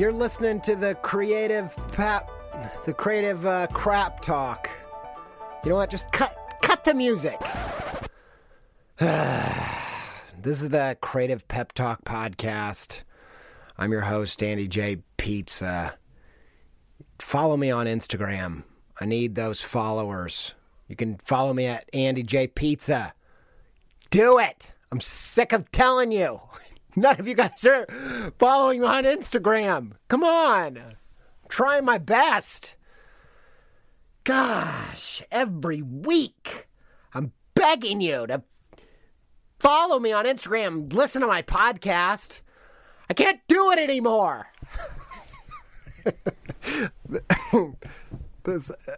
You're listening to the creative pap, the creative uh, crap talk. You know what? Just cut, cut the music. this is the Creative Pep Talk podcast. I'm your host, Andy J. Pizza. Follow me on Instagram. I need those followers. You can follow me at Andy J. Pizza. Do it. I'm sick of telling you. None of you guys are following me on Instagram. Come on. I'm trying my best. Gosh, every week I'm begging you to follow me on Instagram, listen to my podcast. I can't do it anymore. this uh,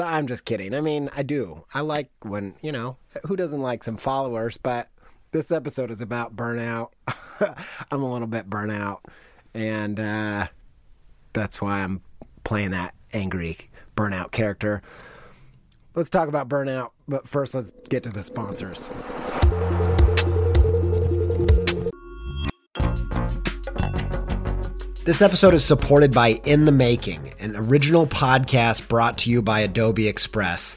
I'm just kidding. I mean, I do. I like when, you know, who doesn't like some followers, but this episode is about burnout. I'm a little bit burnout, and uh, that's why I'm playing that angry burnout character. Let's talk about burnout, but first, let's get to the sponsors. This episode is supported by In the Making, an original podcast brought to you by Adobe Express,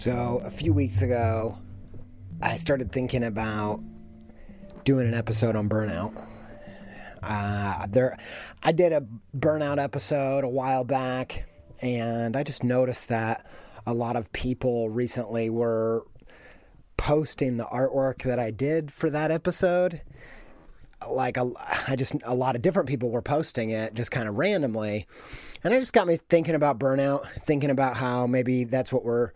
So, a few weeks ago, I started thinking about doing an episode on burnout. Uh, there, I did a burnout episode a while back, and I just noticed that a lot of people recently were posting the artwork that I did for that episode. Like a, I just a lot of different people were posting it just kind of randomly, and it just got me thinking about burnout, thinking about how maybe that's what we're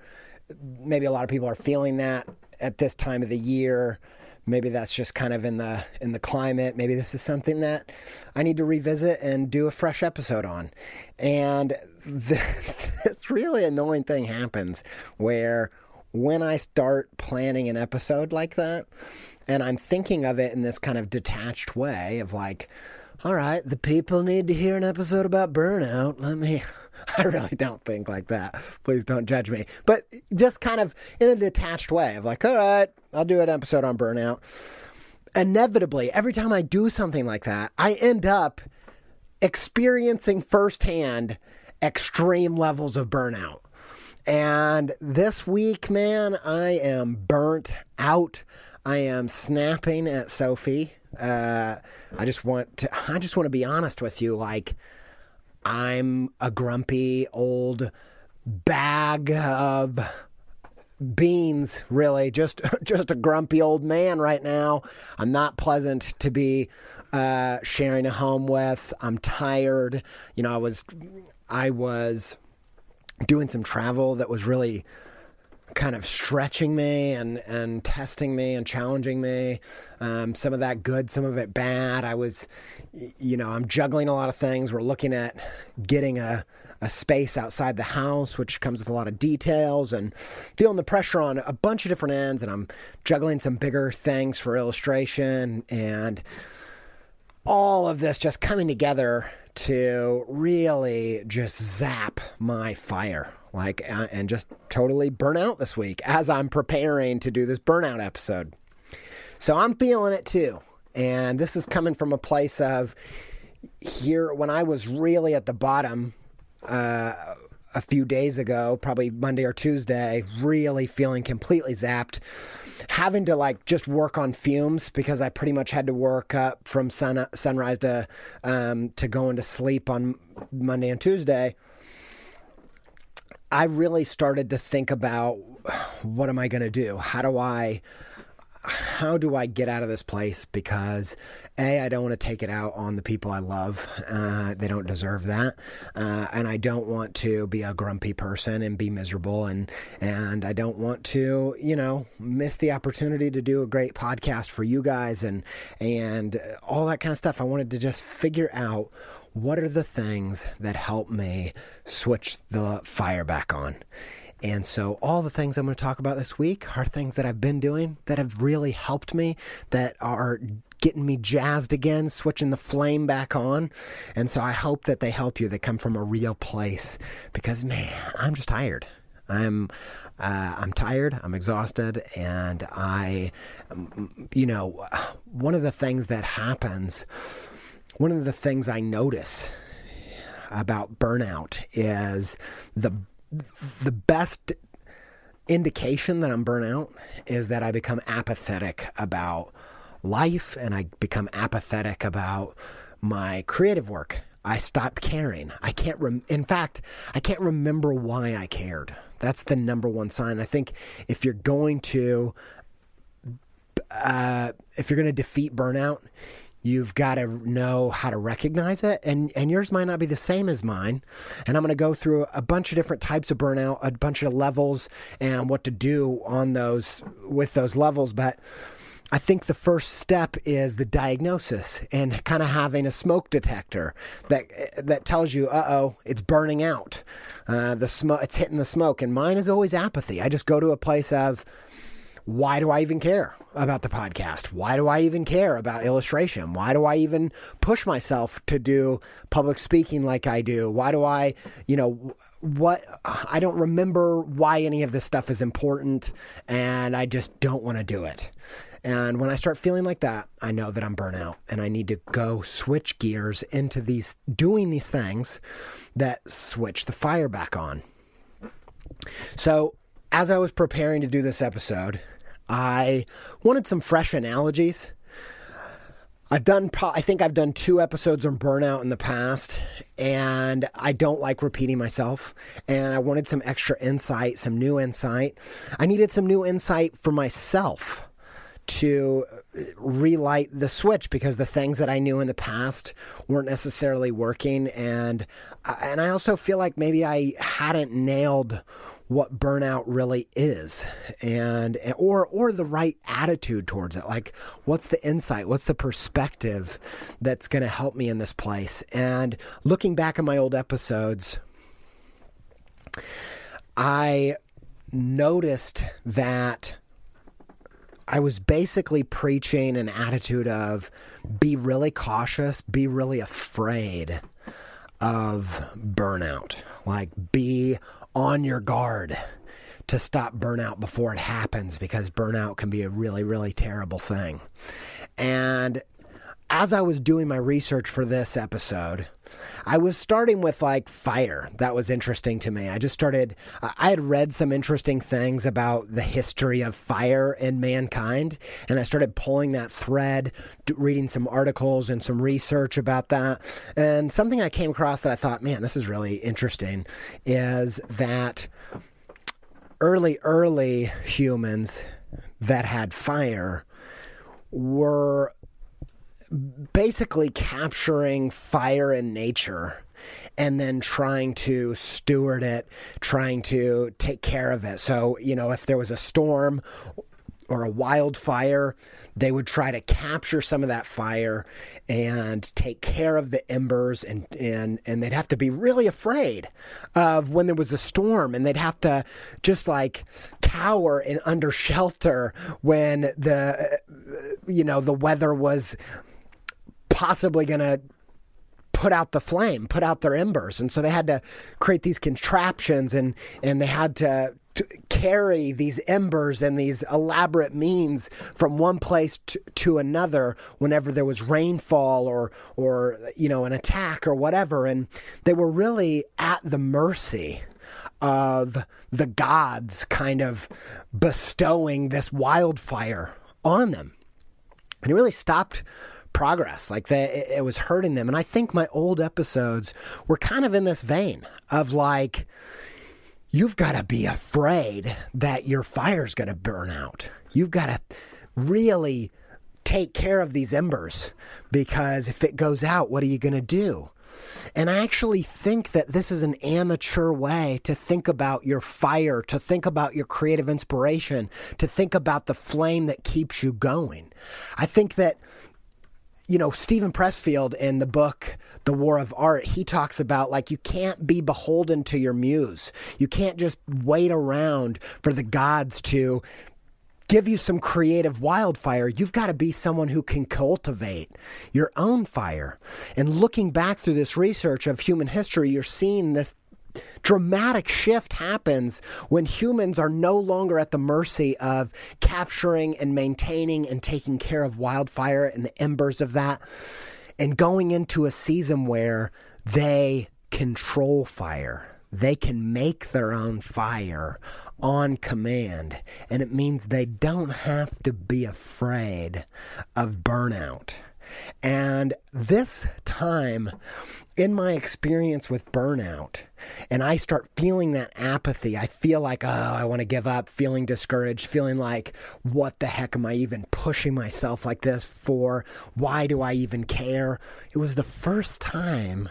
maybe a lot of people are feeling that at this time of the year. Maybe that's just kind of in the in the climate. Maybe this is something that I need to revisit and do a fresh episode on. And this really annoying thing happens where when I start planning an episode like that, and I'm thinking of it in this kind of detached way of like, all right, the people need to hear an episode about burnout. Let me I really don't think like that. Please don't judge me. But just kind of in a detached way of like, all right, I'll do an episode on burnout. Inevitably, every time I do something like that, I end up experiencing firsthand extreme levels of burnout. And this week, man, I am burnt out. I am snapping at Sophie. Uh, I just want to. I just want to be honest with you. Like, I'm a grumpy old bag of beans really. Just just a grumpy old man right now. I'm not pleasant to be uh, sharing a home with. I'm tired. You know i was i was doing some travel that was really kind of stretching me and and testing me and challenging me. Um, some of that good, some of it bad. I was, you know, I'm juggling a lot of things. We're looking at getting a a space outside the house, which comes with a lot of details and feeling the pressure on a bunch of different ends. And I'm juggling some bigger things for illustration and all of this just coming together to really just zap my fire like uh, and just totally burn out this week as I'm preparing to do this burnout episode. So I'm feeling it too. And this is coming from a place of here when I was really at the bottom uh, a few days ago, probably Monday or Tuesday, really feeling completely zapped. Having to like just work on fumes because I pretty much had to work up from sun sunrise to um, to going to sleep on Monday and Tuesday I really started to think about what am I going to do? How do I how do I get out of this place? Because a, I don't want to take it out on the people I love. Uh, they don't deserve that, uh, and I don't want to be a grumpy person and be miserable, and and I don't want to, you know, miss the opportunity to do a great podcast for you guys and and all that kind of stuff. I wanted to just figure out what are the things that help me switch the fire back on? And so, all the things I'm going to talk about this week are things that I've been doing that have really helped me, that are getting me jazzed again, switching the flame back on. And so, I hope that they help you. They come from a real place because, man, I'm just tired. I'm uh, I'm tired, I'm exhausted, and I, you know, one of the things that happens one of the things I notice about burnout is the the best indication that I'm burnout is that I become apathetic about life and I become apathetic about my creative work. I stop caring. I can't rem- in fact, I can't remember why I cared. That's the number one sign. I think if you're going to uh, if you're going to defeat burnout, You've got to know how to recognize it, and, and yours might not be the same as mine. And I'm going to go through a bunch of different types of burnout, a bunch of levels, and what to do on those with those levels. But I think the first step is the diagnosis and kind of having a smoke detector that that tells you, uh oh, it's burning out. Uh, the smoke, it's hitting the smoke. And mine is always apathy. I just go to a place of why do I even care about the podcast? Why do I even care about illustration? Why do I even push myself to do public speaking like I do? Why do I, you know, what I don't remember why any of this stuff is important and I just don't want to do it. And when I start feeling like that, I know that I'm burnout and I need to go switch gears into these doing these things that switch the fire back on. So, as I was preparing to do this episode, I wanted some fresh analogies. I've done, I think I've done two episodes on burnout in the past, and I don't like repeating myself. And I wanted some extra insight, some new insight. I needed some new insight for myself to relight the switch because the things that I knew in the past weren't necessarily working, and uh, and I also feel like maybe I hadn't nailed what burnout really is and or or the right attitude towards it. Like what's the insight? What's the perspective that's going to help me in this place? And looking back at my old episodes i noticed that I was basically preaching an attitude of be really cautious, be really afraid of burnout. Like, be on your guard to stop burnout before it happens because burnout can be a really, really terrible thing. And as I was doing my research for this episode, I was starting with like fire. That was interesting to me. I just started, I had read some interesting things about the history of fire in mankind, and I started pulling that thread, reading some articles and some research about that. And something I came across that I thought, man, this is really interesting is that early, early humans that had fire were basically capturing fire in nature and then trying to steward it, trying to take care of it. So, you know, if there was a storm or a wildfire, they would try to capture some of that fire and take care of the embers and, and, and they'd have to be really afraid of when there was a storm and they'd have to just like cower and under shelter when the uh, you know the weather was possibly going to put out the flame, put out their embers. And so they had to create these contraptions and, and they had to, to carry these embers and these elaborate means from one place to, to, another whenever there was rainfall or or you know an attack or whatever and they were really at the mercy of the gods kind of bestowing this wildfire on them and it really stopped progress. Like they, it was hurting them. And I think my old episodes were kind of in this vein of like, you've got to be afraid that your fire's going to burn out. You've got to really take care of these embers because if it goes out, what are you going to do? And I actually think that this is an amateur way to think about your fire, to think about your creative inspiration, to think about the flame that keeps you going. I think that you know, Steven Pressfield in the book The War of Art, he talks about like you can't be beholden to your muse. You can't just wait around for the gods to give you some creative wildfire. You've got to be someone who can cultivate your own fire. And looking back through this research of human history, you're seeing this dramatic shift happens when humans are no longer at the mercy of capturing and maintaining and taking care of wildfire and the embers of that and going into a season where they control fire. They can make their own fire on command, and it means they don't have to be afraid of burnout. And this time, in my experience with burnout, and I start feeling that apathy, I feel like, oh, I want to give up, feeling discouraged, feeling like, what the heck am I even pushing myself like this for? Why do I even care? It was the first time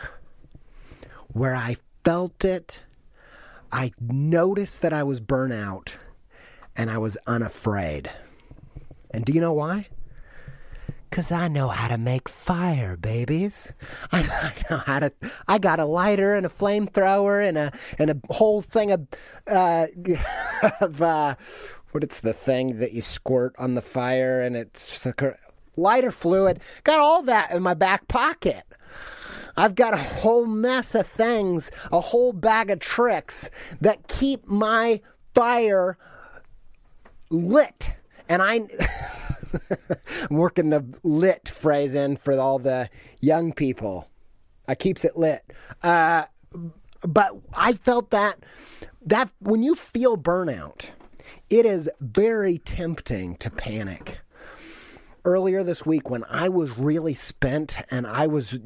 where I felt it. I noticed that I was burnout and I was unafraid. And do you know why? Cause I know how to make fire, babies. I, know how to. I got a lighter and a flamethrower and a and a whole thing of uh, of uh, what it's the thing that you squirt on the fire and it's lighter fluid. Got all that in my back pocket. I've got a whole mess of things, a whole bag of tricks that keep my fire lit. And I. I'm working the lit phrase in for all the young people. I keeps it lit. Uh, but I felt that that when you feel burnout, it is very tempting to panic. Earlier this week, when I was really spent and I was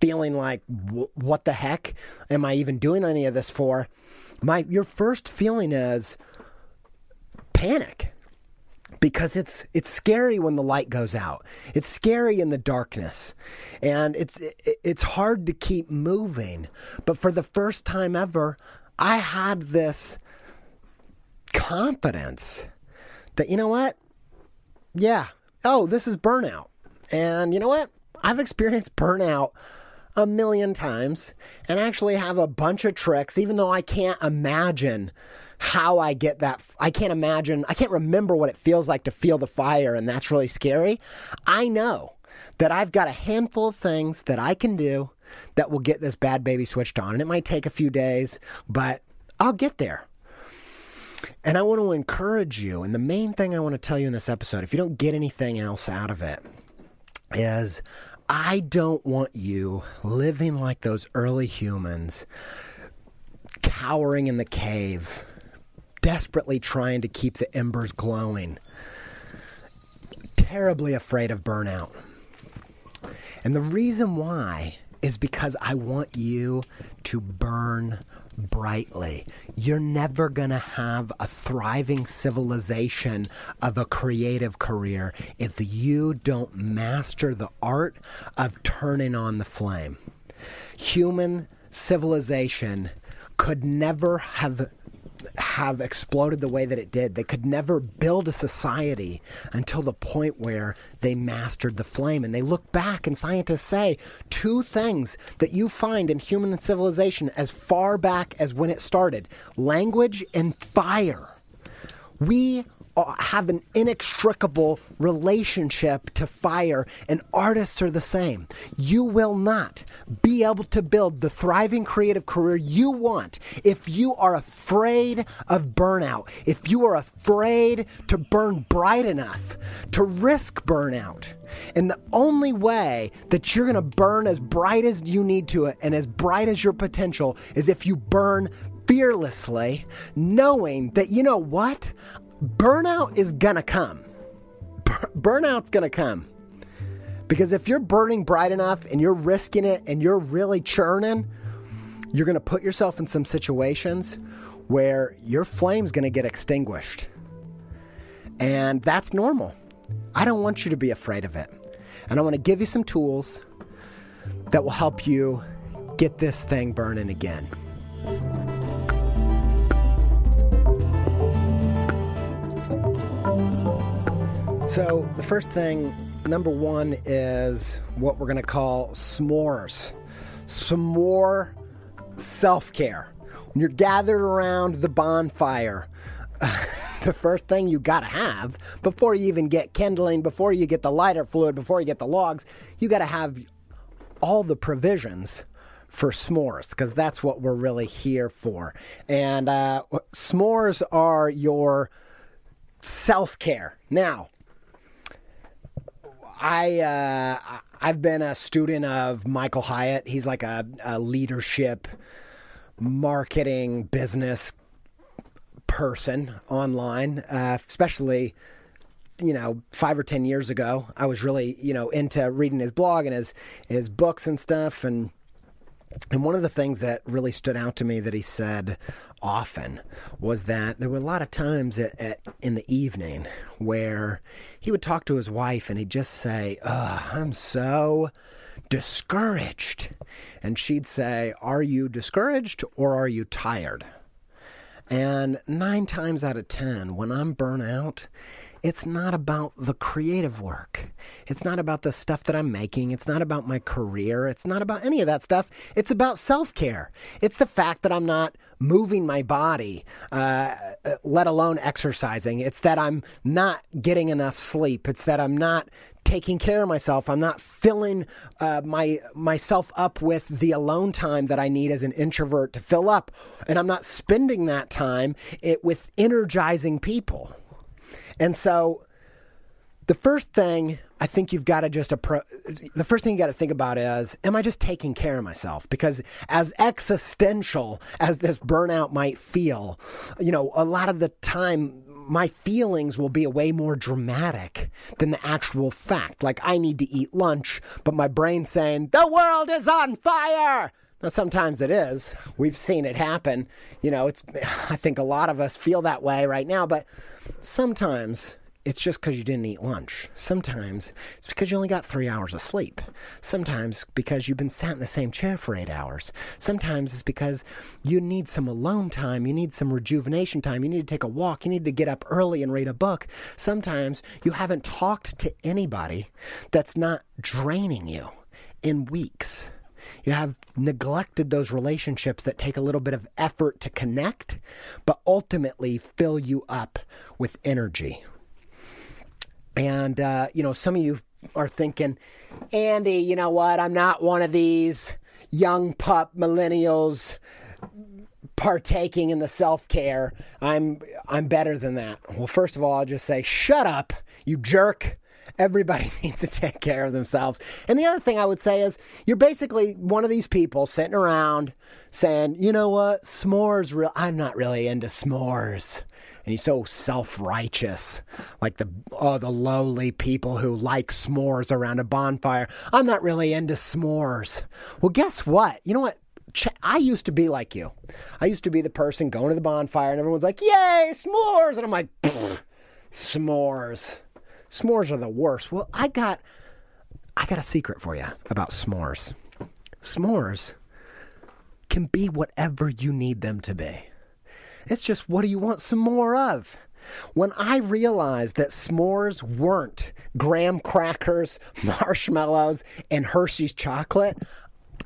feeling like, what the heck am I even doing any of this for? My your first feeling is panic because it's it's scary when the light goes out. It's scary in the darkness. And it's it's hard to keep moving. But for the first time ever, I had this confidence that you know what? Yeah. Oh, this is burnout. And you know what? I've experienced burnout a million times and actually have a bunch of tricks even though I can't imagine how I get that. I can't imagine, I can't remember what it feels like to feel the fire, and that's really scary. I know that I've got a handful of things that I can do that will get this bad baby switched on. And it might take a few days, but I'll get there. And I want to encourage you. And the main thing I want to tell you in this episode, if you don't get anything else out of it, is I don't want you living like those early humans, cowering in the cave, desperately trying to keep the embers glowing, terribly afraid of burnout. And the reason why is because I want you to burn brightly. You're never going to have a thriving civilization of a creative career if you don't master the art of turning on the flame. Human civilization could never have have exploded the way that it did. They could never build a society until the point where they mastered the flame. And they look back, and scientists say two things that you find in human civilization as far back as when it started language and fire. We Uh, have an inextricable relationship to fire, and artists are the same. You will not be able to build the thriving creative career you want if you are afraid of burnout, if you are afraid to burn bright enough to risk burnout. And the only way that you're going to burn as bright as you need to it and as bright as your potential is if you burn fearlessly, knowing that, you know what? Burnout is gonna come. burnout's gonna come. Because if you're burning bright enough and you're risking it and you're really churning, you're gonna put yourself in some situations where your flame's gonna get extinguished. And that's normal. I don't want you to be afraid of it. And I want to give you some tools that will help you get this thing burning again. So, the first thing, number one, is what we're going to call s'mores. Some more self care. When you're gathered around the bonfire, the first thing you got to have before you even get kindling, before you get the lighter fluid, before you get the logs, you got to have all the provisions for s'mores because that's what we're really here for. And uh, s'mores are your self care. Now, I uh, I've been a student of Michael Hyatt. He's like a, a leadership, marketing, business person online, uh, especially you know five or ten years ago. I was really you know into reading his blog and his his books and stuff and and one of the things that really stood out to me that he said often was that there were a lot of times at, at, in the evening where he would talk to his wife and he'd just say, I'm so discouraged. And she'd say, Are you discouraged or are you tired? And nine times out of ten, when I'm burnt out, it's not about the creative work. It's not about the stuff that I'm making. It's not about my career. It's not about any of that stuff. It's about self care. It's the fact that I'm not moving my body, uh, let alone exercising. It's that I'm not getting enough sleep. It's that I'm not taking care of myself. I'm not filling uh, my myself up with the alone time that I need as an introvert to fill up, and I'm not spending that time it, with energizing people. And so the first thing I think you've got to just appro- the first thing you got to think about is am I just taking care of myself? Because as existential as this burnout might feel you know a lot of the time my feelings will be way more dramatic than the actual fact. Like I need to eat lunch but my brain's saying the world is on fire now, sometimes it is. We've seen it happen. You know, it's. I think a lot of us feel that way right now, but sometimes it's just because you didn't eat lunch. Sometimes it's because you only got three hours of sleep. Sometimes because you've been sat in the same chair for eight hours. Sometimes it's because you need some alone time. You need some rejuvenation time. You need to take a walk. You need to get up early and read a book. Sometimes you haven't talked to anybody that's not draining you in weeks. You have neglected those relationships that take a little bit of effort to connect, but ultimately fill you up with energy. And, uh, you know, some of you are thinking, Andy, you know what? I'm not one of these young pup millennials partaking in the self-care. I'm I'm better than that. Well, first of all, I'll just say shut up, you jerk Everybody needs to take care of themselves. And the other thing I would say is you're basically one of these people sitting around saying, you know what, s'mores, real. I'm not really into s'mores. And he's so self righteous, like the oh, the lowly people who like s'mores around a bonfire. I'm not really into s'mores. Well, guess what? You know what? I used to be like you. I used to be the person going to the bonfire and everyone's like, "Yay, s'mores!" And I'm like, "S'mores, s'mores are the worst." Well, I got, I got a secret for you about s'mores. S'mores can be whatever you need them to be. It's just what do you want some more of? When I realized that s'mores weren't graham crackers, marshmallows, and Hershey's chocolate,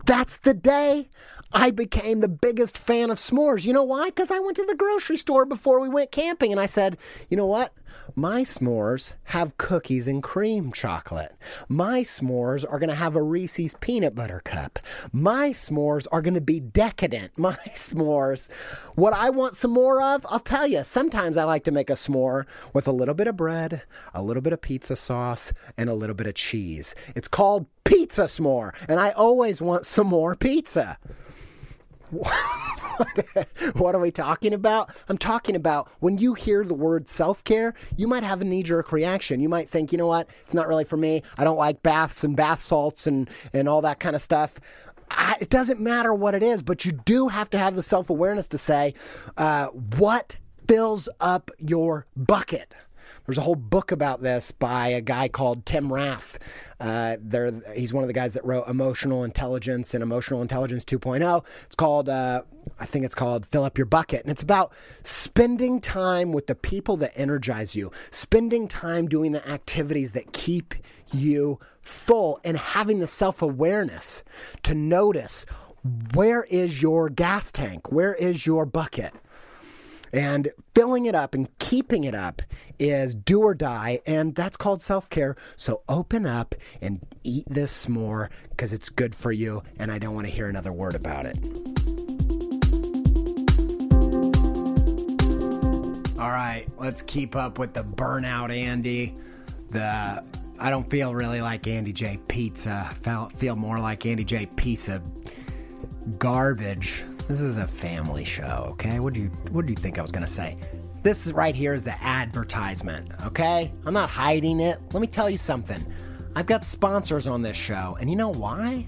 that's the day I became the biggest fan of s'mores. You know why? Because I went to the grocery store before we went camping and I said, you know what? My s'mores have cookies and cream chocolate. My s'mores are going to have a Reese's peanut butter cup. My s'mores are going to be decadent. My s'mores, what I want some more of, I'll tell you, sometimes I like to make a s'more with a little bit of bread, a little bit of pizza sauce, and a little bit of cheese. It's called pizza s'more, and I always want some more pizza. what are we talking about? I'm talking about when you hear the word self care, you might have a knee jerk reaction. You might think, you know what, it's not really for me. I don't like baths and bath salts and, and all that kind of stuff. I, it doesn't matter what it is, but you do have to have the self awareness to say, uh, what fills up your bucket? There's a whole book about this by a guy called Tim Rath. Uh, he's one of the guys that wrote Emotional Intelligence and Emotional Intelligence 2.0. It's called, uh, I think it's called Fill Up Your Bucket. And it's about spending time with the people that energize you, spending time doing the activities that keep you full, and having the self awareness to notice where is your gas tank? Where is your bucket? And filling it up and keeping it up is do or die, and that's called self care. So open up and eat this more because it's good for you, and I don't want to hear another word about it. All right, let's keep up with the burnout, Andy. The I don't feel really like Andy J. Pizza. I feel more like Andy J. Pizza garbage. This is a family show, okay? What do you what do you think I was gonna say? This right here is the advertisement, okay? I'm not hiding it. Let me tell you something. I've got sponsors on this show, and you know why?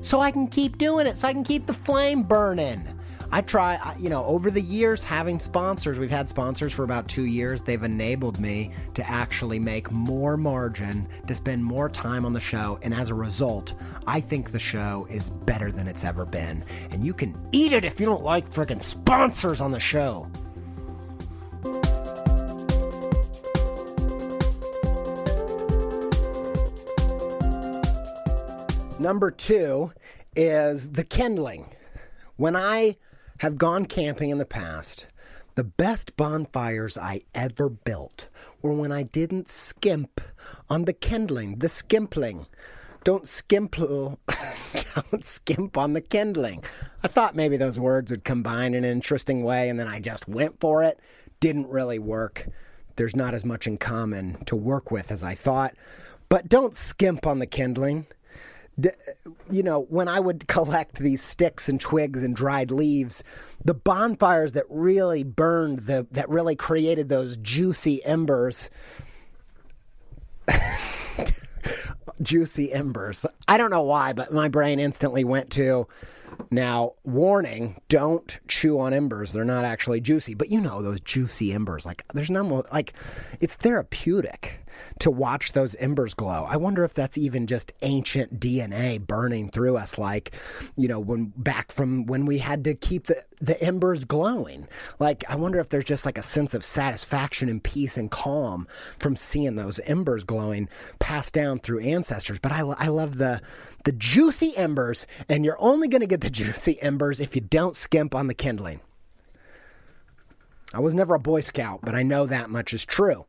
So I can keep doing it, so I can keep the flame burning. I try, you know, over the years having sponsors, we've had sponsors for about two years. They've enabled me to actually make more margin, to spend more time on the show. And as a result, I think the show is better than it's ever been. And you can eat it if you don't like freaking sponsors on the show. Number two is the kindling. When I have gone camping in the past, the best bonfires I ever built were when I didn't skimp on the kindling, the skimpling. Don't skimp, don't skimp on the kindling. I thought maybe those words would combine in an interesting way, and then I just went for it. Didn't really work. There's not as much in common to work with as I thought. But don't skimp on the kindling you know, when I would collect these sticks and twigs and dried leaves, the bonfires that really burned, the, that really created those juicy embers. juicy embers. I don't know why, but my brain instantly went to now, warning, don't chew on embers. They're not actually juicy, but you know those juicy embers. Like there's no more like it's therapeutic to watch those embers glow. I wonder if that's even just ancient DNA burning through us, like, you know, when back from when we had to keep the, the embers glowing. Like, I wonder if there's just like a sense of satisfaction and peace and calm from seeing those embers glowing passed down through ancestors. But I, I love the, the juicy embers, and you're only going to get the juicy embers if you don't skimp on the kindling. I was never a Boy Scout, but I know that much is true.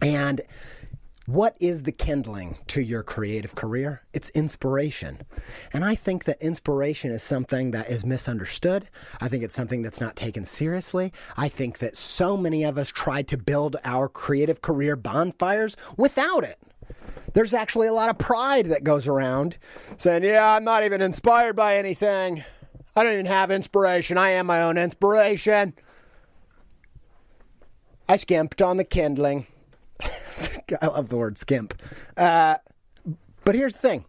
And what is the kindling to your creative career? It's inspiration. And I think that inspiration is something that is misunderstood. I think it's something that's not taken seriously. I think that so many of us try to build our creative career bonfires without it. There's actually a lot of pride that goes around saying, Yeah, I'm not even inspired by anything. I don't even have inspiration. I am my own inspiration. I skimped on the kindling. I love the word skimp. Uh, but here's the thing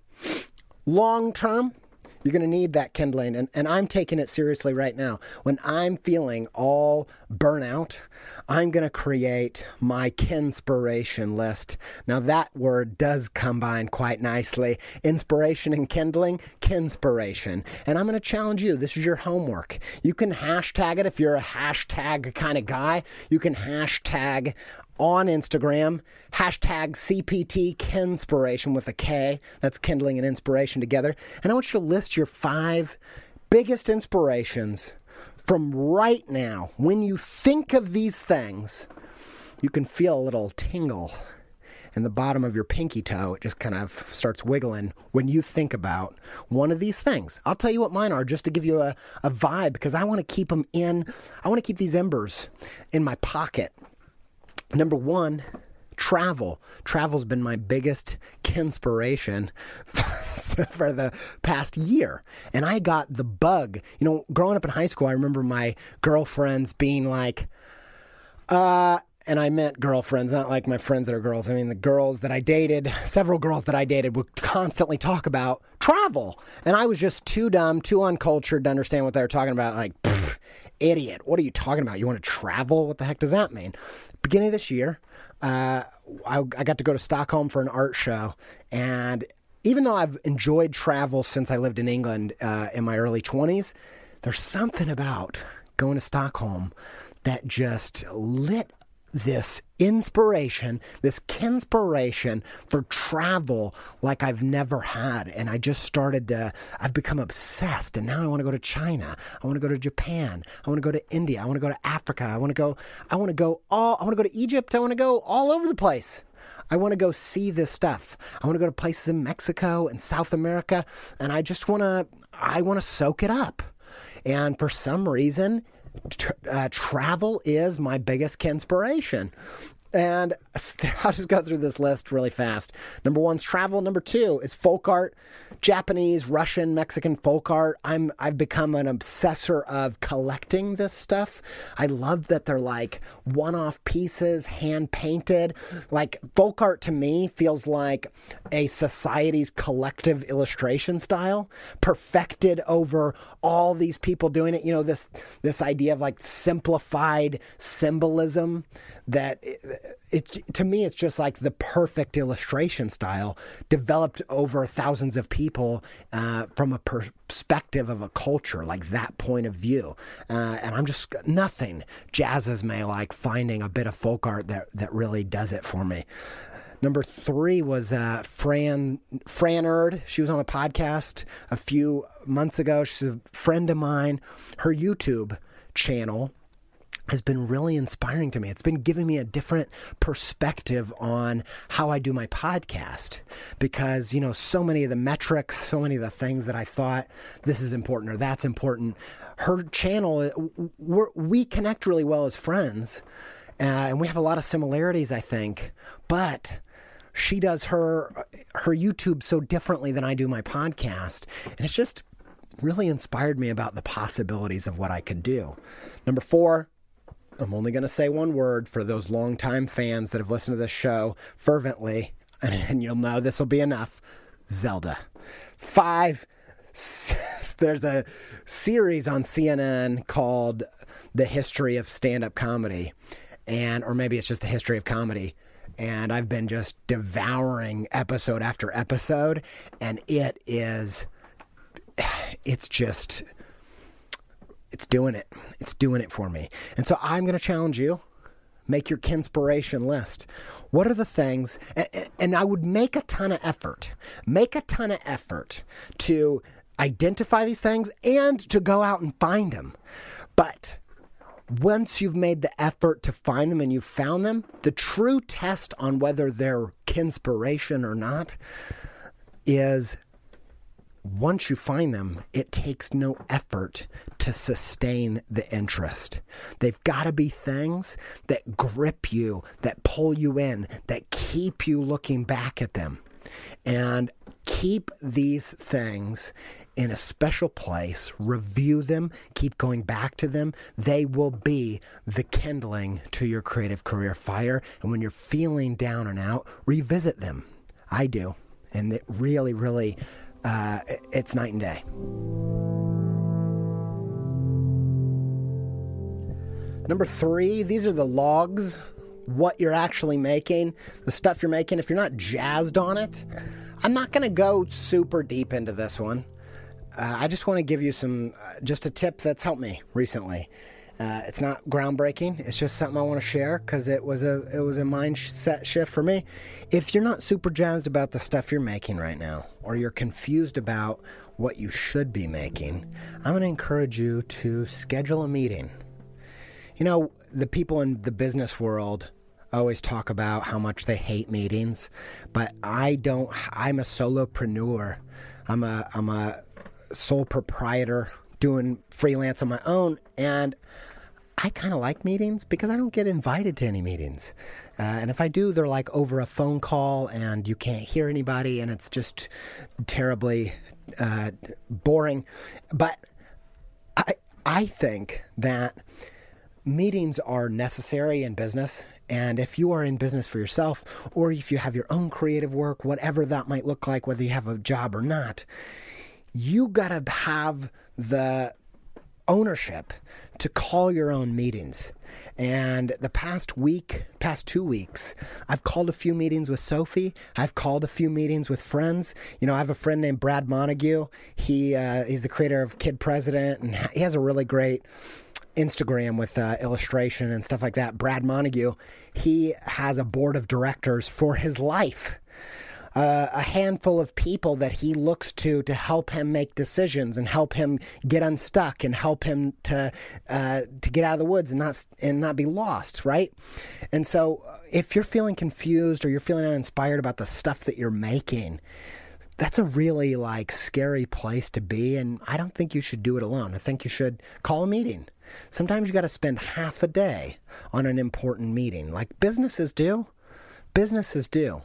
long term, you're going to need that kindling. And, and I'm taking it seriously right now. When I'm feeling all burnout, I'm going to create my kinspiration list. Now, that word does combine quite nicely inspiration and kindling, kinspiration. And I'm going to challenge you. This is your homework. You can hashtag it if you're a hashtag kind of guy. You can hashtag on Instagram, hashtag CPT Kinspiration with a K. That's kindling and inspiration together. And I want you to list your five biggest inspirations from right now. When you think of these things, you can feel a little tingle in the bottom of your pinky toe. It just kind of starts wiggling when you think about one of these things. I'll tell you what mine are just to give you a, a vibe because I want to keep them in, I want to keep these embers in my pocket Number one, travel. Travel's been my biggest inspiration for the past year. And I got the bug. You know, growing up in high school, I remember my girlfriends being like, uh, and I meant girlfriends, not like my friends that are girls. I mean, the girls that I dated, several girls that I dated would constantly talk about travel. And I was just too dumb, too uncultured to understand what they were talking about. Like, idiot, what are you talking about? You want to travel? What the heck does that mean? Beginning of this year, uh, I, I got to go to Stockholm for an art show. And even though I've enjoyed travel since I lived in England uh, in my early 20s, there's something about going to Stockholm that just lit this inspiration, this kinspiration for travel like I've never had. And I just started to, I've become obsessed. And now I want to go to China. I want to go to Japan. I want to go to India. I want to go to Africa. I want to go, I want to go all, I want to go to Egypt. I want to go all over the place. I want to go see this stuff. I want to go to places in Mexico and South America. And I just want to, I want to soak it up. And for some reason, uh, travel is my biggest inspiration. And I'll just go through this list really fast. Number one's travel. Number two is folk art, Japanese, Russian, Mexican folk art. I'm I've become an obsessor of collecting this stuff. I love that they're like one-off pieces, hand painted. Like folk art to me feels like a society's collective illustration style, perfected over all these people doing it. You know this this idea of like simplified symbolism that it, it, to me it's just like the perfect illustration style developed over thousands of people uh, from a perspective of a culture like that point of view uh, and i'm just nothing jazzes me like finding a bit of folk art that, that really does it for me Number three was uh, Fran Frannerd. She was on a podcast a few months ago. She's a friend of mine. Her YouTube channel has been really inspiring to me. It's been giving me a different perspective on how I do my podcast because, you know, so many of the metrics, so many of the things that I thought this is important or that's important. Her channel, we connect really well as friends, uh, and we have a lot of similarities, I think, but she does her her YouTube so differently than I do my podcast, and it's just really inspired me about the possibilities of what I could do. Number four, I'm only going to say one word for those longtime fans that have listened to this show fervently, and, and you'll know this will be enough Zelda. Five, there's a series on CNN called The History of Stand Up Comedy, and or maybe it's just the history of comedy. And I've been just devouring episode after episode, and it is, it's just it's doing it. It's doing it for me. And so I'm going to challenge you make your kinspiration list. What are the things, and I would make a ton of effort, make a ton of effort to identify these things and to go out and find them. But once you've made the effort to find them and you've found them, the true test on whether they're kinspiration or not is once you find them, it takes no effort to sustain the interest. They've got to be things that grip you, that pull you in, that keep you looking back at them. And keep these things in a special place, review them, keep going back to them. They will be the kindling to your creative career fire. And when you're feeling down and out, revisit them. I do. And it really, really, uh, it's night and day. Number three, these are the logs, what you're actually making, the stuff you're making. If you're not jazzed on it, I'm not going to go super deep into this one. Uh, I just want to give you some, uh, just a tip that's helped me recently. Uh, it's not groundbreaking. It's just something I want to share because it was a it was a mindset shift for me. If you're not super jazzed about the stuff you're making right now, or you're confused about what you should be making, I'm going to encourage you to schedule a meeting. You know, the people in the business world always talk about how much they hate meetings, but I don't. I'm a solopreneur. I'm a I'm a sole proprietor doing freelance on my own, and I kind of like meetings because I don't get invited to any meetings. Uh, and if I do, they're like over a phone call and you can't hear anybody and it's just terribly uh, boring. But I, I think that meetings are necessary in business. And if you are in business for yourself, or if you have your own creative work, whatever that might look like, whether you have a job or not, you got to have the ownership to call your own meetings. And the past week, past two weeks, I've called a few meetings with Sophie. I've called a few meetings with friends. You know, I have a friend named Brad Montague. He uh, he's the creator of Kid President, and he has a really great Instagram with uh, illustration and stuff like that. Brad Montague. He has a board of directors for his life uh, a handful of people that he looks to to help him make decisions and help him get unstuck and help him to uh, to get out of the woods and not and not be lost, right? And so, uh, if you're feeling confused or you're feeling uninspired about the stuff that you're making, that's a really like scary place to be and i don't think you should do it alone. I think you should call a meeting. Sometimes you got to spend half a day on an important meeting like businesses do. Businesses do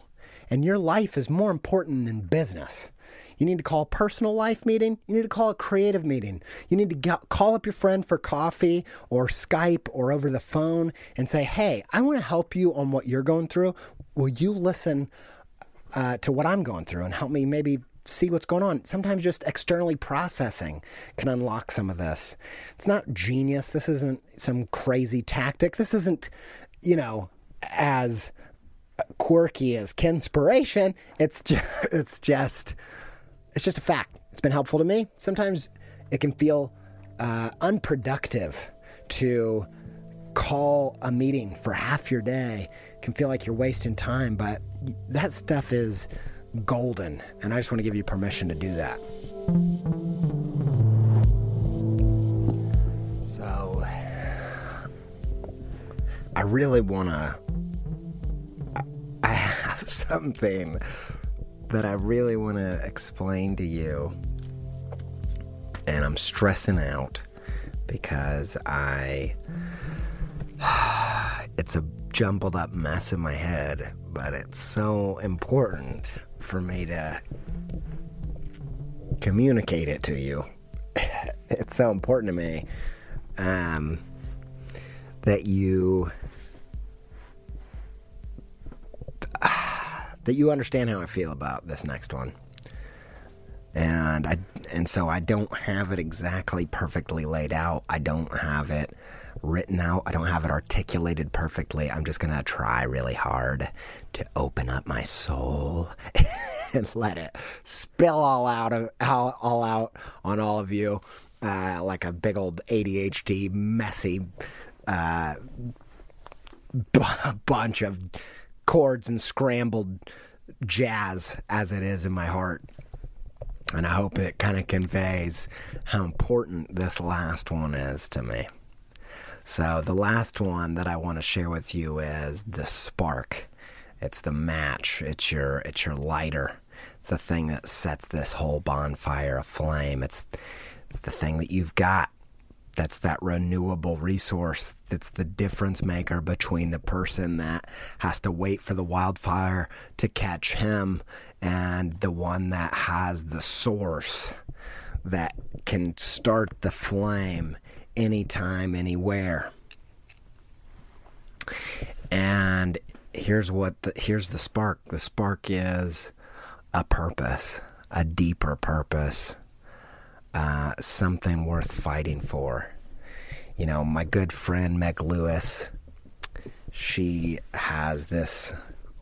and your life is more important than business. You need to call a personal life meeting. You need to call a creative meeting. You need to get, call up your friend for coffee or Skype or over the phone and say, hey, I want to help you on what you're going through. Will you listen uh, to what I'm going through and help me maybe see what's going on? Sometimes just externally processing can unlock some of this. It's not genius. This isn't some crazy tactic. This isn't, you know, as quirky as Kinspiration. It's just, it's just it's just a fact. It's been helpful to me. Sometimes it can feel uh, unproductive to call a meeting for half your day. It can feel like you're wasting time, but that stuff is golden, and I just want to give you permission to do that. So, I really want to have something that I really want to explain to you. And I'm stressing out because I. It's a jumbled up mess in my head, but it's so important for me to communicate it to you. it's so important to me um, that you that you understand how I feel about this next one. And I and so I don't have it exactly perfectly laid out. I don't have it written out. I don't have it articulated perfectly. I'm just going to try really hard to open up my soul and let it spill all out of all, all out on all of you uh, like a big old ADHD messy uh, b- bunch of chords and scrambled jazz as it is in my heart. And I hope it kind of conveys how important this last one is to me. So, the last one that I want to share with you is the spark. It's the match. It's your it's your lighter. It's the thing that sets this whole bonfire aflame. It's it's the thing that you've got that's that renewable resource that's the difference maker between the person that has to wait for the wildfire to catch him and the one that has the source that can start the flame anytime, anywhere. And here's what the, here's the spark. The spark is a purpose, a deeper purpose, uh, something worth fighting for. You know, my good friend Meg Lewis, she has this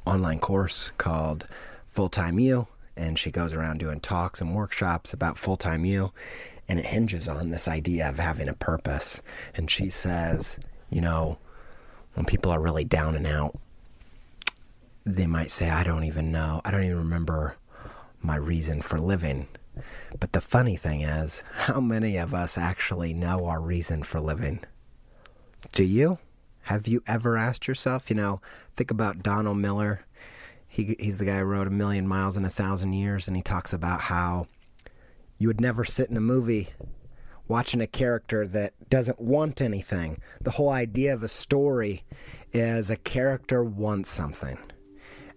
online course called Full Time You, and she goes around doing talks and workshops about full time you, and it hinges on this idea of having a purpose. And she says, you know, when people are really down and out, they might say, I don't even know, I don't even remember my reason for living. But the funny thing is, how many of us actually know our reason for living? Do you? Have you ever asked yourself? You know, think about Donald Miller. He, he's the guy who wrote A Million Miles in a Thousand Years, and he talks about how you would never sit in a movie watching a character that doesn't want anything. The whole idea of a story is a character wants something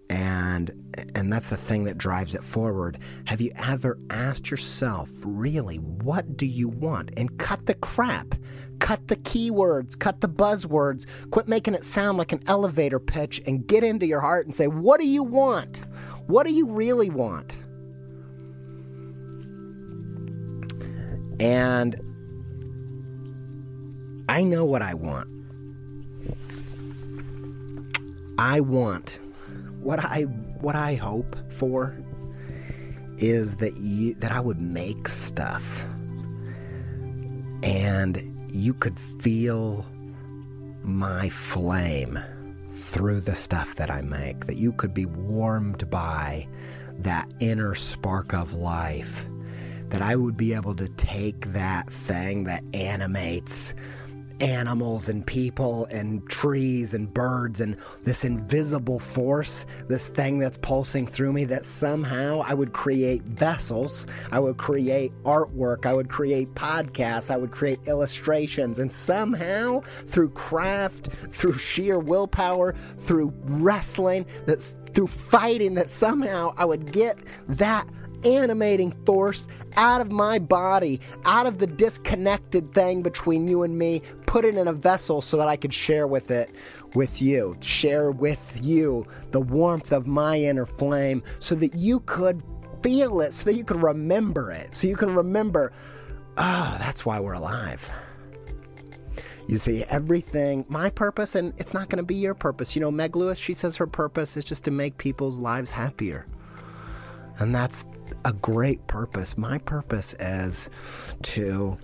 and and that's the thing that drives it forward. Have you ever asked yourself really what do you want? And cut the crap. Cut the keywords. Cut the buzzwords. Quit making it sound like an elevator pitch and get into your heart and say what do you want? What do you really want? And i know what i want. I want what I what I hope for is that you that I would make stuff and you could feel my flame through the stuff that I make that you could be warmed by that inner spark of life that I would be able to take that thing that animates animals and people and trees and birds and this invisible force, this thing that's pulsing through me, that somehow I would create vessels, I would create artwork, I would create podcasts, I would create illustrations, and somehow through craft, through sheer willpower, through wrestling, that's through fighting, that somehow I would get that animating force out of my body, out of the disconnected thing between you and me, put it in a vessel so that I could share with it with you, share with you the warmth of my inner flame so that you could feel it, so that you could remember it, so you can remember, oh, that's why we're alive. You see, everything, my purpose, and it's not going to be your purpose. You know, Meg Lewis, she says her purpose is just to make people's lives happier. And that's a great purpose. My purpose is to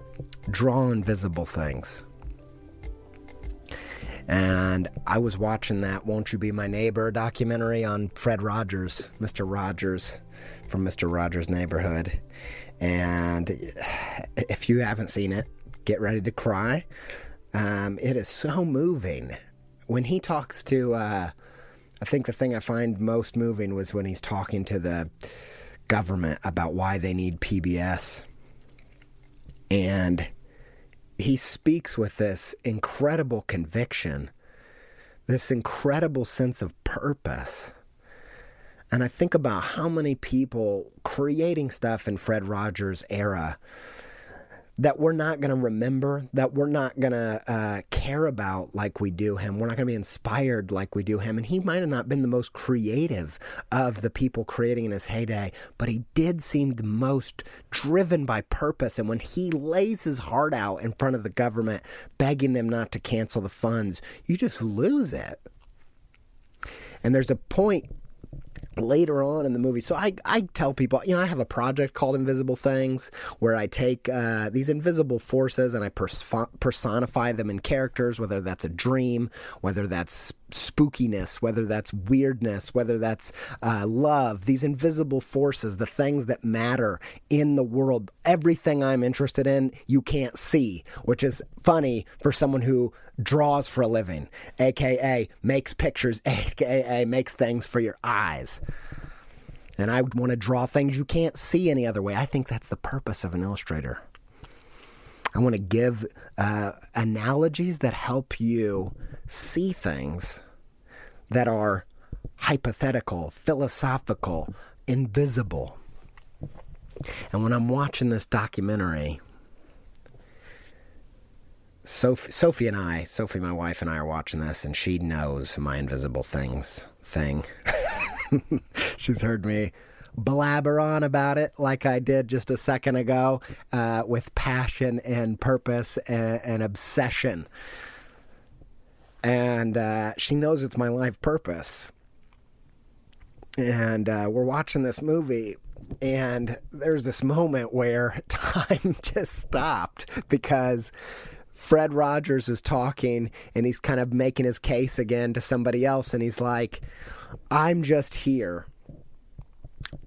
draw invisible things. And I was watching that Won't You Be My Neighbor documentary on Fred Rogers, Mr. Rogers from Mr. Rogers' Neighborhood. And if you haven't seen it, get ready to cry. Um, it is so moving. When he talks to, uh, I think the thing I find most moving was when he's talking to the government about why they need PBS. And he speaks with this incredible conviction, this incredible sense of purpose. And I think about how many people creating stuff in Fred Rogers' era that we're not going to remember, that we're not going to uh, care about like we do him. We're not going to be inspired like we do him. And he might have not been the most creative of the people creating in his heyday, but he did seem the most driven by purpose. And when he lays his heart out in front of the government, begging them not to cancel the funds, you just lose it. And there's a point later on in the movie. So I, I tell people, you know, I have a project called Invisible Things where I take uh, these invisible forces and I pers- personify them in characters, whether that's a dream, whether that's spookiness, whether that's weirdness, whether that's uh, love, these invisible forces, the things that matter in the world, everything I'm interested in, you can't see, which is funny for someone who draws for a living, aka makes pictures, aka makes things for your eyes. And I would want to draw things you can't see any other way. I think that's the purpose of an illustrator. I want to give uh, analogies that help you see things that are hypothetical, philosophical, invisible. And when I'm watching this documentary, Sophie, Sophie and I, Sophie, my wife, and I are watching this, and she knows my invisible things thing. She's heard me blabber on about it like I did just a second ago uh, with passion and purpose and, and obsession. And uh, she knows it's my life purpose. And uh, we're watching this movie, and there's this moment where time just stopped because Fred Rogers is talking and he's kind of making his case again to somebody else, and he's like, I'm just here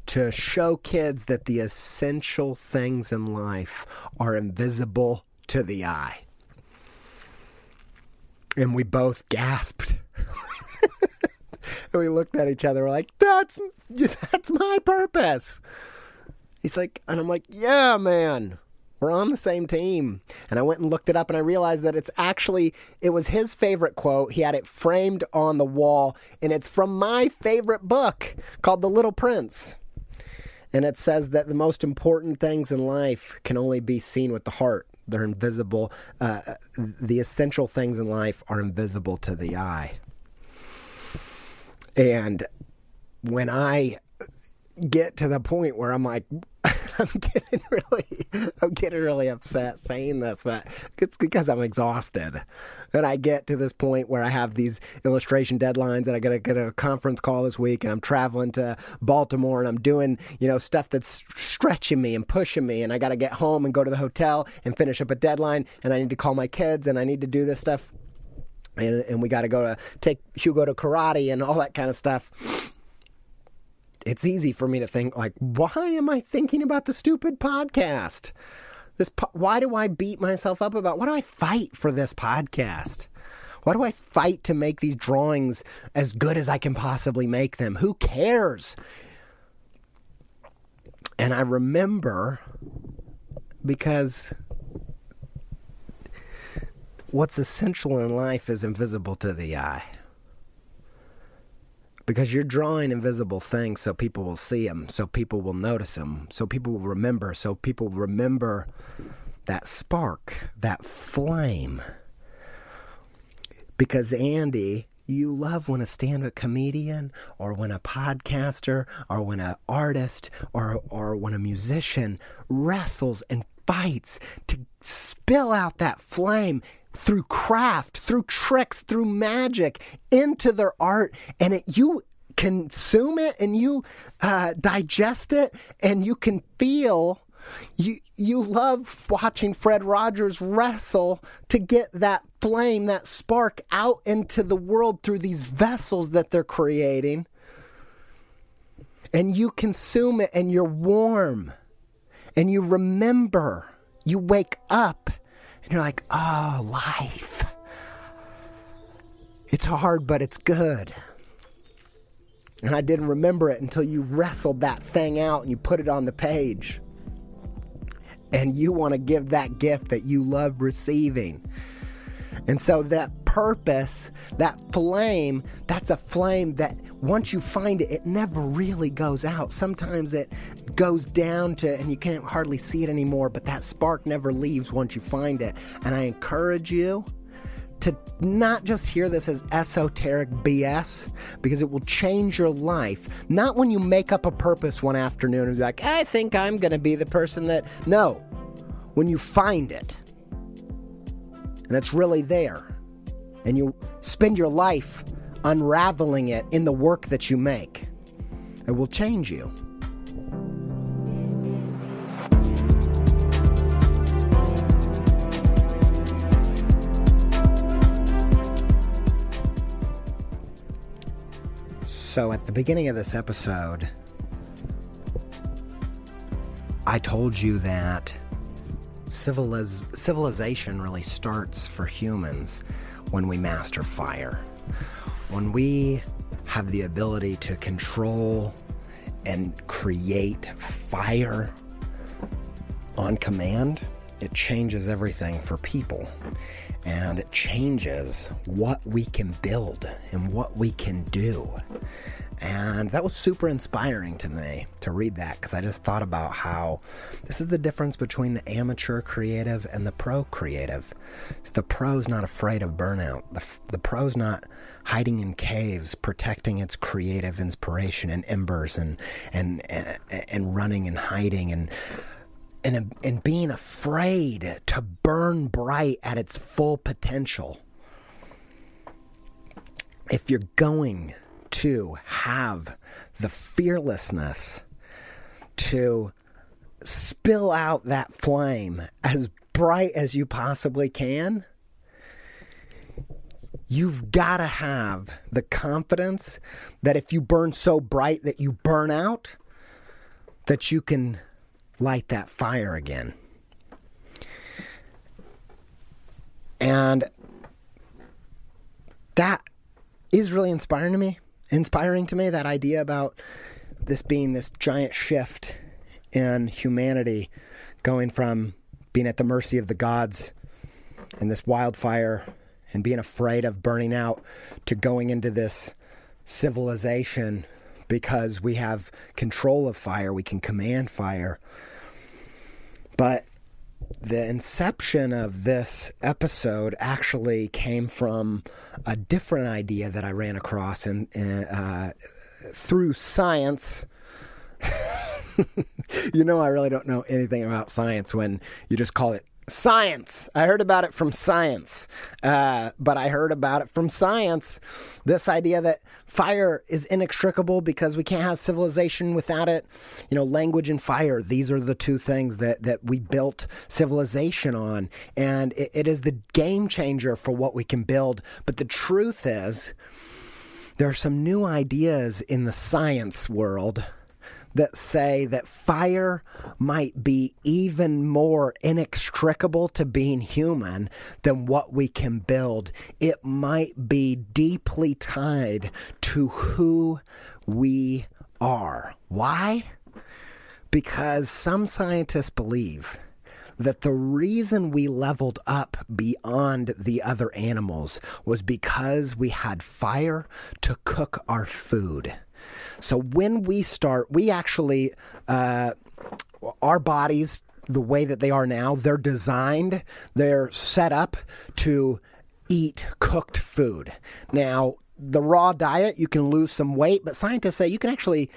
to show kids that the essential things in life are invisible to the eye. And we both gasped. and we looked at each other we're like, that's that's my purpose. He's like, and I'm like, yeah, man. We're on the same team. And I went and looked it up and I realized that it's actually it was his favorite quote. He had it framed on the wall and it's from my favorite book called The Little Prince. And it says that the most important things in life can only be seen with the heart. They're invisible. Uh, the essential things in life are invisible to the eye. And when I get to the point where I'm like, I'm getting really, I'm getting really upset saying this, but it's because I'm exhausted. And I get to this point where I have these illustration deadlines, and I got to get a conference call this week, and I'm traveling to Baltimore, and I'm doing, you know, stuff that's stretching me and pushing me, and I got to get home and go to the hotel and finish up a deadline, and I need to call my kids, and I need to do this stuff. And, and we got to go to take Hugo to karate and all that kind of stuff it's easy for me to think like, why am I thinking about the stupid podcast? This po- why do I beat myself up about? Why do I fight for this podcast? Why do I fight to make these drawings as good as I can possibly make them? Who cares? And I remember because what's essential in life is invisible to the eye because you're drawing invisible things so people will see them, so people will notice them, so people will remember, so people remember that spark, that flame. Because Andy, you love when a stand-up comedian or when a podcaster or when an artist or or when a musician wrestles and fights to spill out that flame through craft, through tricks, through magic into their art, and it, you consume it and you uh, digest it, and you can feel. You you love watching Fred Rogers wrestle to get that flame, that spark out into the world through these vessels that they're creating. And you consume it and you're warm. And you remember. You wake up and you're like, oh, life. It's hard, but it's good. And I didn't remember it until you wrestled that thing out and you put it on the page. And you want to give that gift that you love receiving. And so that purpose, that flame, that's a flame that once you find it, it never really goes out. Sometimes it goes down to, and you can't hardly see it anymore, but that spark never leaves once you find it. And I encourage you to not just hear this as esoteric BS, because it will change your life. Not when you make up a purpose one afternoon and be like, I think I'm going to be the person that. No, when you find it and it's really there, and you spend your life unraveling it in the work that you make. It will change you. So, at the beginning of this episode, I told you that civiliz- civilization really starts for humans when we master fire. When we have the ability to control and create fire on command it changes everything for people. And it changes what we can build and what we can do. And that was super inspiring to me to read that because I just thought about how this is the difference between the amateur creative and the pro creative. It's the pro's not afraid of burnout. The, the pro's not hiding in caves, protecting its creative inspiration and embers and, and, and, and running and hiding and, and, and being afraid to burn bright at its full potential. If you're going to have the fearlessness to spill out that flame as bright as you possibly can, you've got to have the confidence that if you burn so bright that you burn out, that you can light that fire again. And that is really inspiring to me inspiring to me that idea about this being this giant shift in humanity going from being at the mercy of the gods and this wildfire and being afraid of burning out to going into this civilization because we have control of fire, we can command fire. But the inception of this episode actually came from a different idea that I ran across in uh, through science. you know, I really don't know anything about science when you just call it Science. I heard about it from science, uh, but I heard about it from science. This idea that fire is inextricable because we can't have civilization without it. You know, language and fire, these are the two things that, that we built civilization on. And it, it is the game changer for what we can build. But the truth is, there are some new ideas in the science world that say that fire might be even more inextricable to being human than what we can build. It might be deeply tied to who we are. Why? Because some scientists believe that the reason we leveled up beyond the other animals was because we had fire to cook our food. So when we start, we actually, uh, our bodies, the way that they are now, they're designed, they're set up to eat cooked food. Now, the raw diet, you can lose some weight, but scientists say you can actually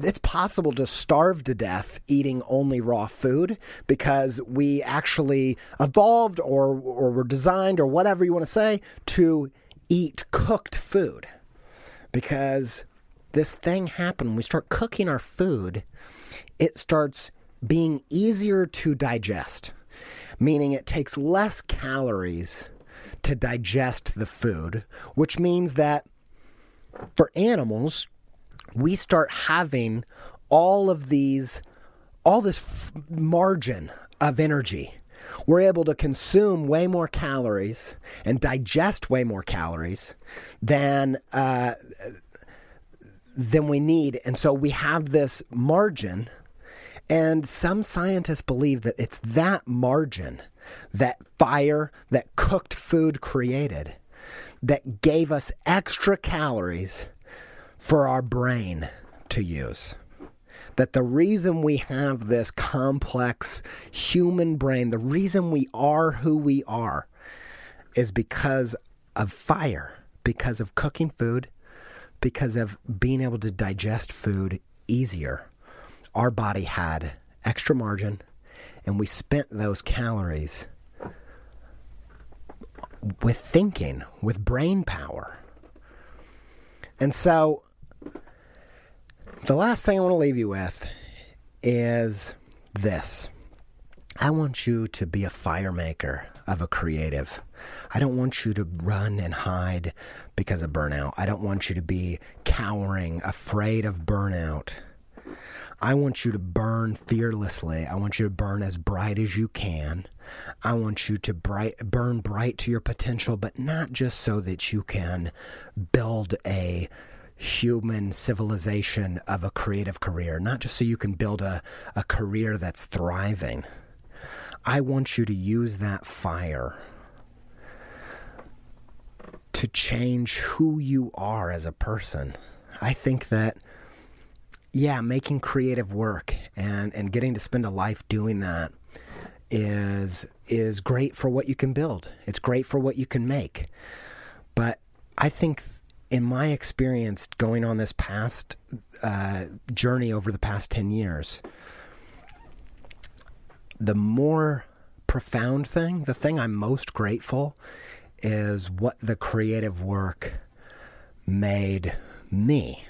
it's possible to starve to death eating only raw food because we actually evolved or or were designed or whatever you want to say to eat cooked food because this thing happen when we start cooking our food, it starts being easier to digest, meaning it takes less calories to digest the food, which means that for animals, we start having all of these, all this f- margin of energy. We're able to consume way more calories and digest way more calories than uh, than we need. And so we have this margin. And some scientists believe that it's that margin, that fire, that cooked food created, that gave us extra calories for our brain to use. That the reason we have this complex human brain, the reason we are who we are, is because of fire, because of cooking food, because of being able to digest food easier. Our body had extra margin, and we spent those calories with thinking, with brain power. And so, the last thing I want to leave you with is this I want you to be a fire maker of a creative. I don't want you to run and hide because of burnout. I don't want you to be cowering, afraid of burnout. I want you to burn fearlessly. I want you to burn as bright as you can. I want you to bright, burn bright to your potential, but not just so that you can build a human civilization of a creative career, not just so you can build a, a career that's thriving. I want you to use that fire to change who you are as a person. I think that yeah, making creative work and and getting to spend a life doing that is is great for what you can build. It's great for what you can make. But I think in my experience going on this past uh, journey over the past 10 years, the more profound thing, the thing I'm most grateful is what the creative work made me.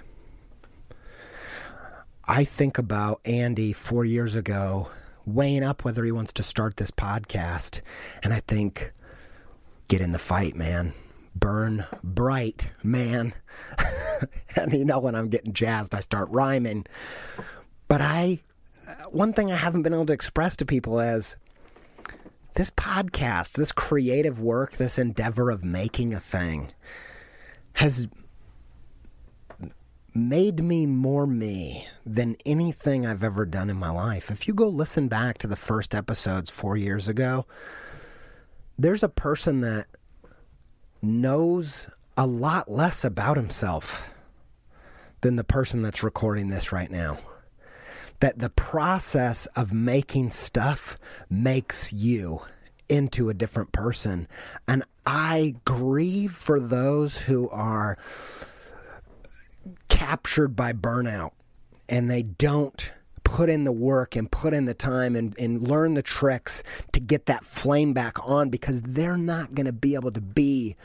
I think about Andy four years ago weighing up whether he wants to start this podcast, and I think, get in the fight, man. Burn bright, man. and you know, when I'm getting jazzed, I start rhyming. But I, uh, one thing I haven't been able to express to people is this podcast, this creative work, this endeavor of making a thing has made me more me than anything I've ever done in my life. If you go listen back to the first episodes four years ago, there's a person that knows a lot less about himself than the person that's recording this right now. That the process of making stuff makes you into a different person. And I grieve for those who are captured by burnout and they don't put in the work and put in the time and, and learn the tricks to get that flame back on because they're not going to be able to be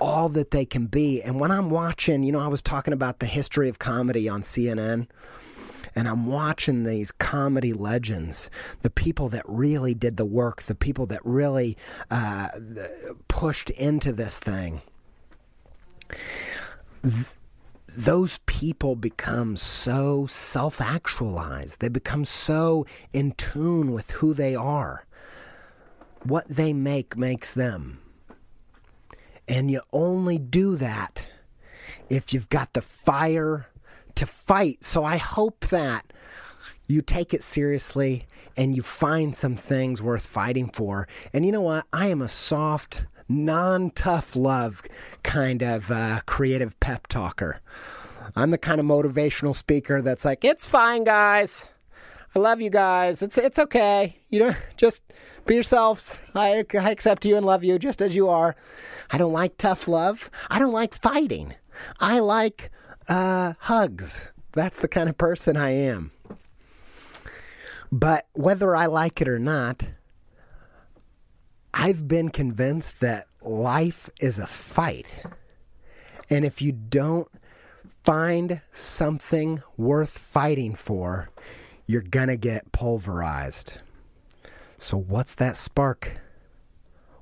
all that they can be. And when I'm watching, you know, I was talking about the history of comedy on CNN and I'm watching these comedy legends, the people that really did the work, the people that really uh, pushed into this thing. Th- those people become so self actualized. They become so in tune with who they are. What they make makes them. And you only do that if you've got the fire to fight. So I hope that you take it seriously and you find some things worth fighting for. And you know what? I am a soft, non tough love kind of uh, creative pep talker. I'm the kind of motivational speaker that's like, it's fine, guys. I love you guys. It's it's okay. You know, just be yourselves. I, I accept you and love you just as you are. I don't like tough love. I don't like fighting. I like uh, hugs. That's the kind of person I am. But whether I like it or not, I've been convinced that life is a fight. And if you don't find something worth fighting for, you're going to get pulverized. So, what's that spark?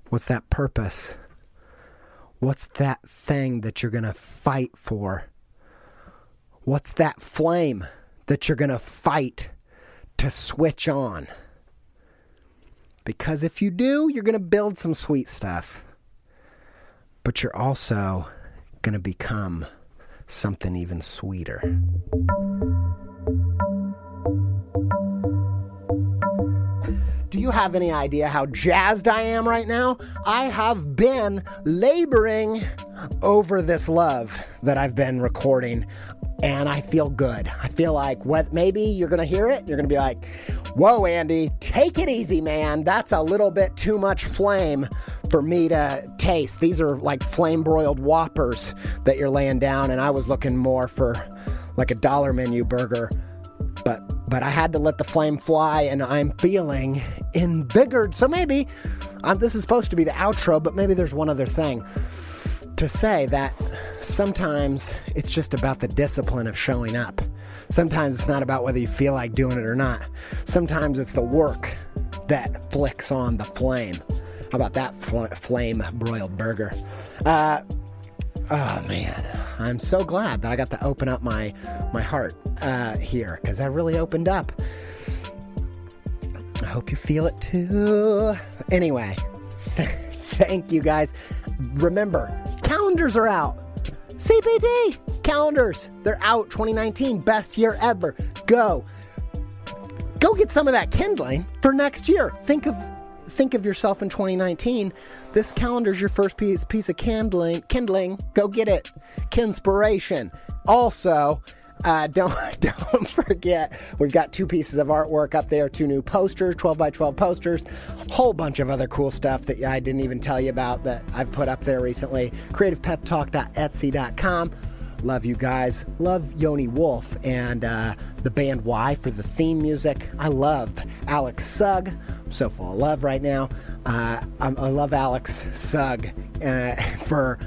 What's that purpose? What's that thing that you're going to fight for? What's that flame that you're going to fight to switch on? Because if you do, you're going to build some sweet stuff. But you're also going to become something even sweeter. You have any idea how jazzed I am right now? I have been laboring over this love that I've been recording and I feel good. I feel like what maybe you're gonna hear it, you're gonna be like, "Whoa, Andy, take it easy, man. That's a little bit too much flame for me to taste. These are like flame broiled whoppers that you're laying down, and I was looking more for like a dollar menu burger." But I had to let the flame fly, and I'm feeling invigorated. So maybe um, this is supposed to be the outro, but maybe there's one other thing to say that sometimes it's just about the discipline of showing up. Sometimes it's not about whether you feel like doing it or not. Sometimes it's the work that flicks on the flame. How about that fl- flame broiled burger? Uh, oh man, I'm so glad that I got to open up my my heart uh, here because I really opened up. I hope you feel it too. Anyway, thank you guys. Remember, calendars are out. CPT calendars, they're out 2019, best year ever. Go. go get some of that kindling for next year. Think of think of yourself in 2019. This calendar is your first piece piece of kindling. Kindling, go get it. Kinspiration. Also, uh, don't don't forget we've got two pieces of artwork up there, two new posters, 12 by 12 posters, whole bunch of other cool stuff that I didn't even tell you about that I've put up there recently. CreativePepTalk.etsy.com. Love you guys. Love Yoni Wolf and uh, the band WHY? for the theme music. I love Alex Sugg. I'm so full of love right now. Uh, I love Alex Sugg uh, for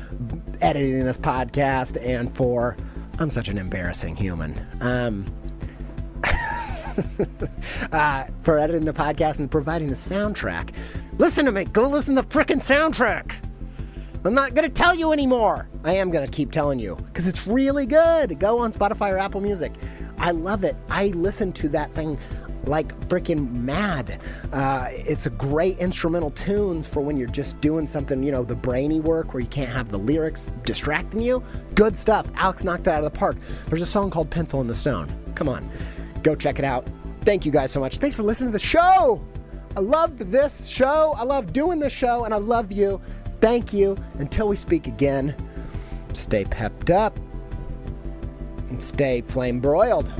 editing this podcast and for I'm such an embarrassing human. Um, uh, for editing the podcast and providing the soundtrack. Listen to me. Go listen to the frickin' soundtrack. I'm not going to tell you anymore. I am going to keep telling you because it's really good. Go on Spotify or Apple Music. I love it. I listen to that thing like freaking mad. Uh, it's a great instrumental tunes for when you're just doing something, you know, the brainy work where you can't have the lyrics distracting you. Good stuff. Alex knocked it out of the park. There's a song called Pencil in the Stone. Come on, go check it out. Thank you guys so much. Thanks for listening to the show. I love this show. I love doing this show, and I love you. Thank you. Until we speak again, stay pepped up and stay flame broiled.